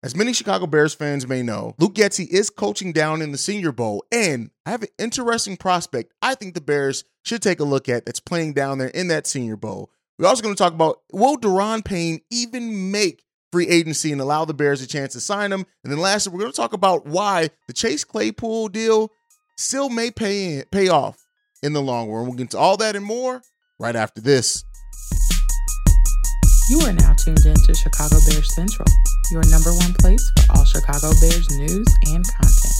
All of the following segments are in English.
As many Chicago Bears fans may know, Luke Getsy is coaching down in the Senior Bowl, and I have an interesting prospect I think the Bears should take a look at that's playing down there in that Senior Bowl. We're also going to talk about will Daron Payne even make free agency and allow the Bears a chance to sign him? And then lastly, we're going to talk about why the Chase Claypool deal still may pay in, pay off in the long run. We'll get into all that and more right after this. You are now tuned in to Chicago Bears Central, your number one place for all Chicago Bears news and content.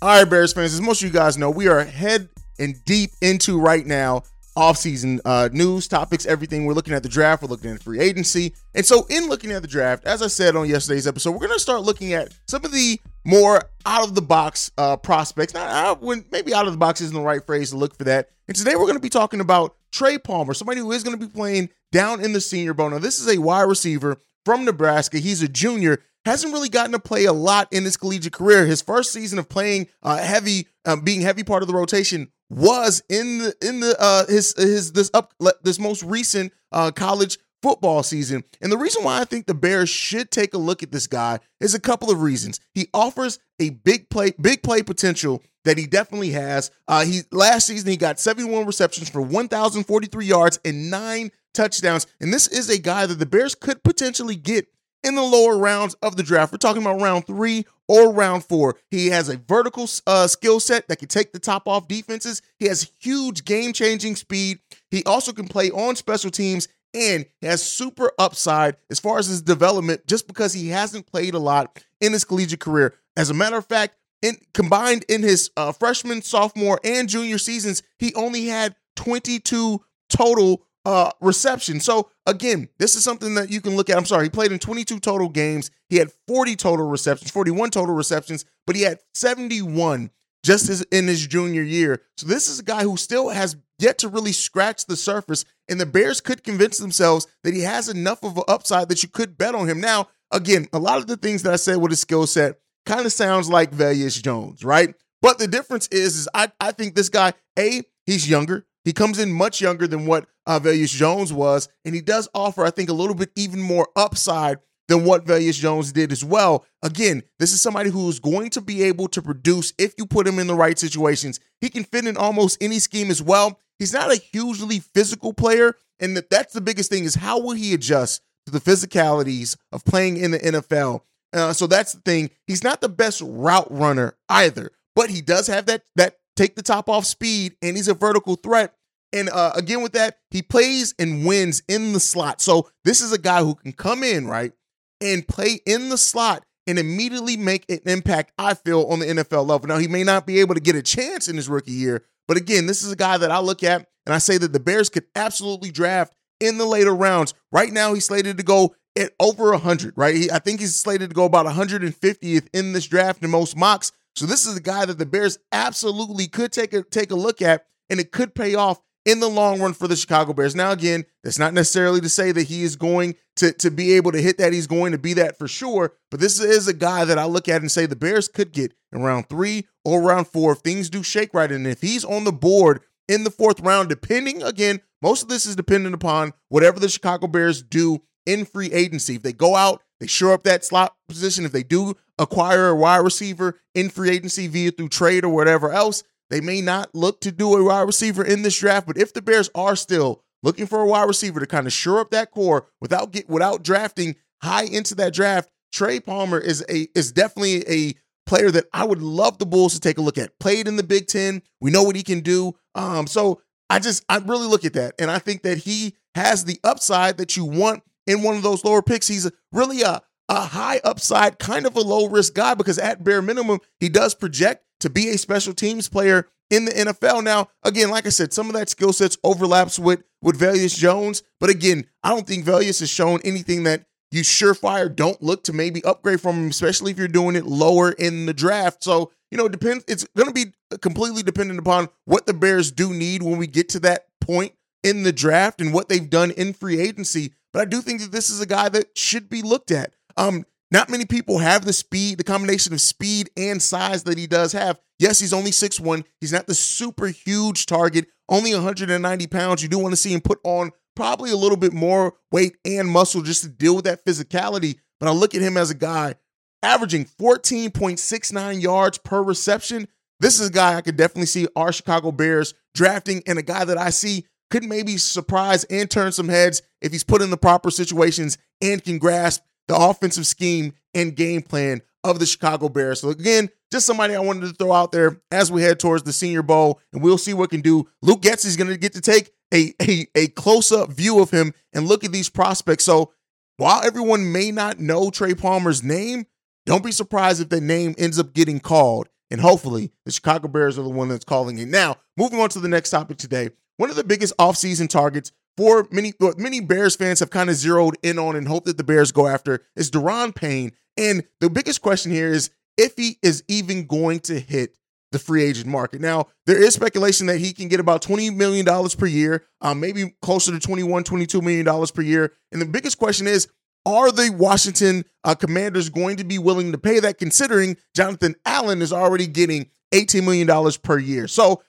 All right, Bears fans, as most of you guys know, we are head and deep into right now offseason uh, news, topics, everything. We're looking at the draft, we're looking at free agency. And so, in looking at the draft, as I said on yesterday's episode, we're going to start looking at some of the more out of the box uh, prospects. Maybe out of the box isn't the right phrase to look for that. And today we're going to be talking about Trey Palmer, somebody who is going to be playing down in the Senior Bowl. Now, this is a wide receiver from Nebraska. He's a junior. Hasn't really gotten to play a lot in his collegiate career. His first season of playing uh, heavy, um, being heavy part of the rotation, was in the in the uh, his his this up this most recent uh, college football season. And the reason why I think the Bears should take a look at this guy is a couple of reasons. He offers a big play, big play potential that he definitely has. Uh, he last season he got 71 receptions for 1,043 yards and nine touchdowns. And this is a guy that the Bears could potentially get in the lower rounds of the draft. We're talking about round three or round four. He has a vertical uh, skill set that can take the top off defenses. He has huge game changing speed. He also can play on special teams and has super upside as far as his development just because he hasn't played a lot in his collegiate career. As a matter of fact, in combined in his uh, freshman, sophomore, and junior seasons, he only had 22 total uh, reception. So again, this is something that you can look at. I'm sorry, he played in 22 total games. He had 40 total receptions, 41 total receptions, but he had 71 just as in his junior year. So this is a guy who still has yet to really scratch the surface, and the Bears could convince themselves that he has enough of an upside that you could bet on him. Now, again, a lot of the things that I said with his skill set kind of sounds like Velus Jones, right? But the difference is, is I, I think this guy, A, he's younger. He comes in much younger than what uh, Velus Jones was, and he does offer, I think, a little bit even more upside than what Velus Jones did as well. Again, this is somebody who is going to be able to produce if you put him in the right situations. He can fit in almost any scheme as well. He's not a hugely physical player, and that's the biggest thing is how will he adjust to the physicalities of playing in the NFL. Uh, so that's the thing. He's not the best route runner either, but he does have that that take the top off speed, and he's a vertical threat. And uh, again, with that, he plays and wins in the slot. So this is a guy who can come in right and play in the slot and immediately make an impact. I feel on the NFL level. Now he may not be able to get a chance in his rookie year, but again, this is a guy that I look at and I say that the Bears could absolutely draft in the later rounds. Right now, he's slated to go at over 100, right? He, I think he's slated to go about 150th in this draft in most mocks. So this is a guy that the Bears absolutely could take a take a look at, and it could pay off in the long run for the Chicago Bears. Now, again, that's not necessarily to say that he is going to, to be able to hit that. He's going to be that for sure. But this is a guy that I look at and say the Bears could get in round three or round four if things do shake right. And if he's on the board in the fourth round, depending, again, most of this is dependent upon whatever the Chicago Bears do in free agency. If they go out, they shore up that slot position. If they do acquire a wide receiver in free agency via through trade or whatever else, they may not look to do a wide receiver in this draft, but if the Bears are still looking for a wide receiver to kind of shore up that core without get without drafting high into that draft, Trey Palmer is a is definitely a player that I would love the Bulls to take a look at. Played in the Big Ten, we know what he can do. Um, so I just I really look at that, and I think that he has the upside that you want in one of those lower picks. He's really a a high upside, kind of a low risk guy because at bare minimum he does project to be a special teams player in the NFL. Now, again, like I said, some of that skill sets overlaps with with Velus Jones, but again, I don't think Velus has shown anything that you surefire don't look to maybe upgrade from him, especially if you're doing it lower in the draft. So, you know, it depends. It's going to be completely dependent upon what the Bears do need when we get to that point in the draft and what they've done in free agency. But I do think that this is a guy that should be looked at. Um, not many people have the speed, the combination of speed and size that he does have. Yes, he's only 6'1. He's not the super huge target, only 190 pounds. You do want to see him put on probably a little bit more weight and muscle just to deal with that physicality. But I look at him as a guy averaging 14.69 yards per reception. This is a guy I could definitely see our Chicago Bears drafting, and a guy that I see could maybe surprise and turn some heads if he's put in the proper situations and can grasp the offensive scheme and game plan of the Chicago Bears. So again, just somebody I wanted to throw out there as we head towards the Senior Bowl, and we'll see what can do. Luke Getsy is going to get to take a, a, a close up view of him and look at these prospects. So while everyone may not know Trey Palmer's name, don't be surprised if that name ends up getting called. And hopefully, the Chicago Bears are the one that's calling it. Now, moving on to the next topic today. One of the biggest offseason targets for many many Bears fans have kind of zeroed in on and hope that the Bears go after is Daron Payne. And the biggest question here is if he is even going to hit the free agent market. Now, there is speculation that he can get about $20 million per year, um, maybe closer to $21, $22 million per year. And the biggest question is, are the Washington uh, Commanders going to be willing to pay that considering Jonathan Allen is already getting $18 million per year? So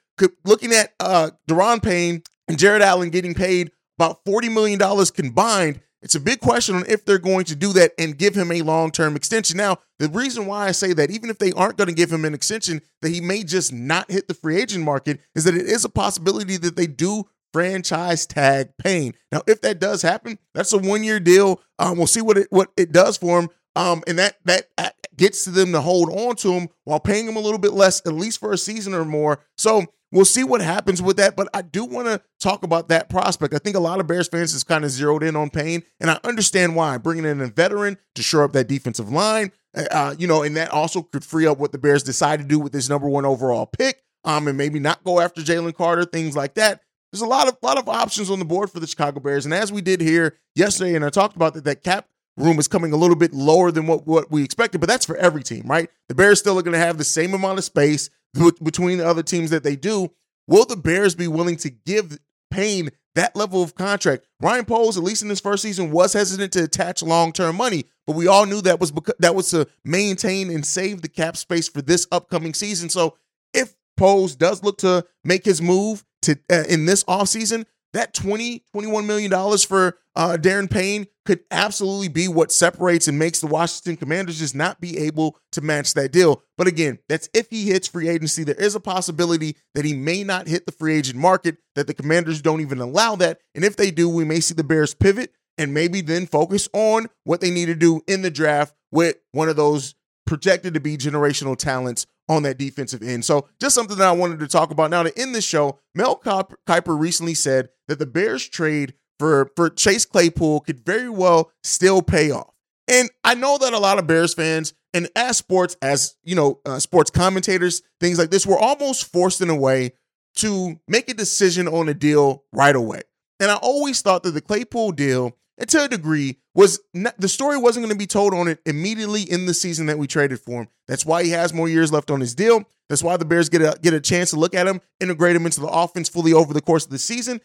looking at uh, Daron Payne and Jared Allen getting paid about $40 million combined. It's a big question on if they're going to do that and give him a long term extension. Now, the reason why I say that, even if they aren't going to give him an extension, that he may just not hit the free agent market, is that it is a possibility that they do franchise tag Payne. Now, if that does happen, that's a one year deal. Um, we'll see what it what it does for him. Um, and that that gets to them to hold on to him while paying him a little bit less, at least for a season or more. So We'll see what happens with that, but I do want to talk about that prospect. I think a lot of Bears fans is kind of zeroed in on Payne, and I understand why. Bringing in a veteran to shore up that defensive line, uh, uh, you know, and that also could free up what the Bears decide to do with this number one overall pick, um, and maybe not go after Jalen Carter, things like that. There's a lot of lot of options on the board for the Chicago Bears, and as we did here yesterday, and I talked about that, that cap room is coming a little bit lower than what, what we expected, but that's for every team, right? The Bears still are going to have the same amount of space between the other teams that they do. Will the Bears be willing to give Payne that level of contract? Ryan Poles, at least in his first season, was hesitant to attach long term money, but we all knew that was because that was to maintain and save the cap space for this upcoming season. So if Poles does look to make his move to uh, in this offseason, that 20 21 million dollars for uh, Daron Payne could absolutely be what separates and makes the Washington Commanders just not be able to match that deal. But again, that's if he hits free agency. There is a possibility that he may not hit the free agent market, that the Commanders don't even allow that. And if they do, we may see the Bears pivot and maybe then focus on what they need to do in the draft with one of those projected to be generational talents on that defensive end. So just something that I wanted to talk about. Now to end this show, Mel Kiper recently said that the Bears trade for, for Chase Claypool could very well still pay off. And I know that a lot of Bears fans and as sports, as you know, uh, sports commentators, things like this, were almost forced in a way to make a decision on a deal right away. And I always thought that the Claypool deal and to a degree, was not, the story wasn't going to be told on it immediately in the season that we traded for him. That's why he has more years left on his deal. That's why the Bears get a get a chance to look at him, integrate him into the offense fully over the course of the season.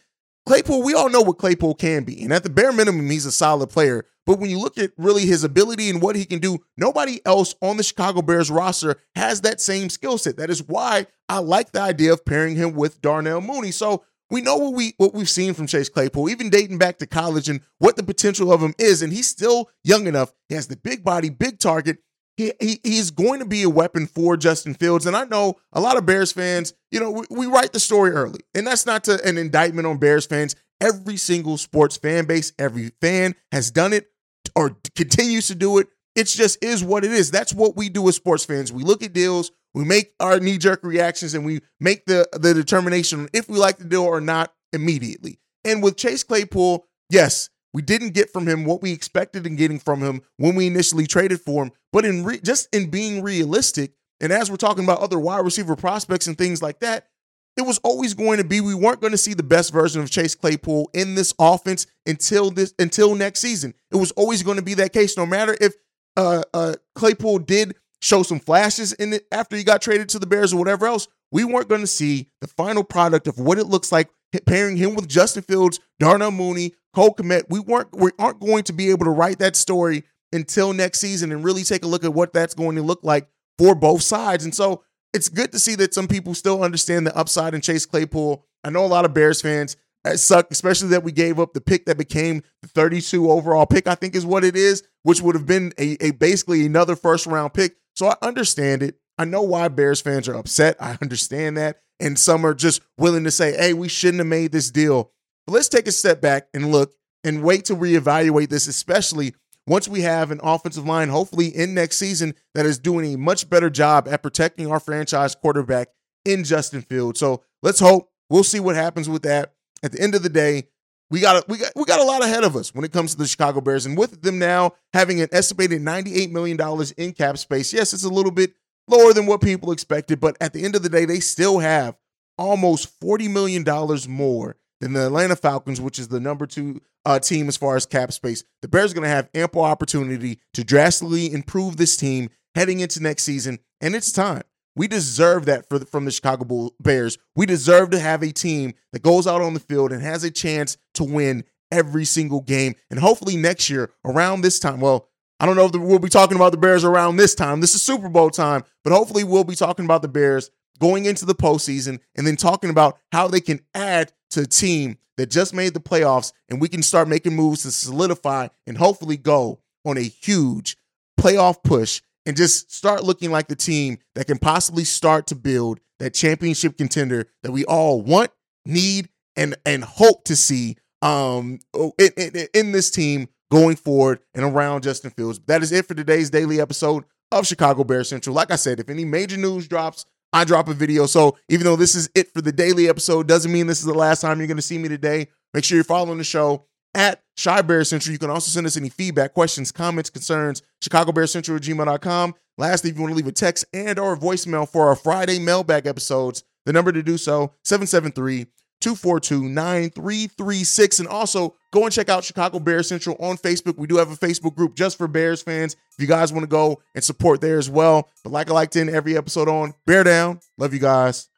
Claypool, we all know what Claypool can be, and at the bare minimum, he's a solid player. But when you look at really his ability and what he can do, nobody else on the Chicago Bears roster has that same skill set. That is why I like the idea of pairing him with Darnell Mooney. So we know what we what we've seen from Chase Claypool, even dating back to college, and what the potential of him is. And he's still young enough. He has the big body, big target. He, he he's going to be a weapon for Justin Fields. And I know a lot of Bears fans, you know, we, we write the story early, and that's not to, an indictment on Bears fans. Every single sports fan base, every fan has done it or continues to do it. It's just is what it is. That's what we do as sports fans. We look at deals, we make our knee jerk reactions, and we make the the determination if we like the deal or not immediately. And with Chase Claypool, yes, we didn't get from him what we expected in getting from him when we initially traded for him. But in re- just in being realistic, and as we're talking about other wide receiver prospects and things like that, it was always going to be we weren't going to see the best version of Chase Claypool in this offense until this until next season. It was always going to be that case, no matter if uh, uh, Claypool did show some flashes in it after he got traded to the Bears or whatever else. We weren't going to see the final product of what it looks like pairing him with Justin Fields, Darnell Mooney, Cole Kmet. We weren't we aren't going to be able to write that story until next season and really take a look at what that's going to look like for both sides. And so it's good to see that some people still understand the upside in Chase Claypool. I know a lot of Bears fans it suck, especially that we gave up the pick that became the 32 overall pick, I think is what it is, which would have been a, a basically another first round pick. So I understand it. I know why Bears fans are upset. I understand that. And some are just willing to say, hey, we shouldn't have made this deal. But let's take a step back and look and wait to reevaluate this, especially once we have an offensive line, hopefully in next season, that is doing a much better job at protecting our franchise quarterback in Justin Fields. So let's hope. We'll see what happens with that. At the end of the day, we got a, we got we got a lot ahead of us when it comes to the Chicago Bears, and with them now having an estimated ninety eight million dollars in cap space, yes, it's a little bit lower than what people expected, but at the end of the day, they still have almost forty million dollars more than the Atlanta Falcons, which is the number two uh, team as far as cap space. The Bears are going to have ample opportunity to drastically improve this team heading into next season, and it's time. We deserve that for from the Chicago Bears. We deserve to have a team that goes out on the field and has a chance to win every single game. And hopefully next year, around this time, well, I don't know if we'll be talking about the Bears around this time. This is Super Bowl time, but hopefully we'll be talking about the Bears going into the postseason and then talking about how they can add to a team that just made the playoffs and we can start making moves to solidify and hopefully go on a huge playoff push and just start looking like the team that can possibly start to build that championship contender that we all want, need, and and hope to see um in, in, in this team going forward and around Justin Fields. That is it for today's daily episode of Chicago Bear Central. Like I said, if any major news drops, I drop a video. So even though this is it for the daily episode, doesn't mean this is the last time you're going to see me today. Make sure you're following the show at Chi Bear Central. You can also send us any feedback, questions, comments, concerns, Chicago Bear Central at gmail.com. Lastly, if you want to leave a text and or voicemail for our Friday mailbag episodes, the number to do so, 773 242 9336. And also go and check out Chicago Bears Central on Facebook. We do have a Facebook group just for Bears fans. If you guys want to go and support there as well. But like I like to every episode on, bear down. Love you guys.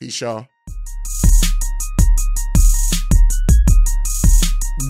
Peace, y'all.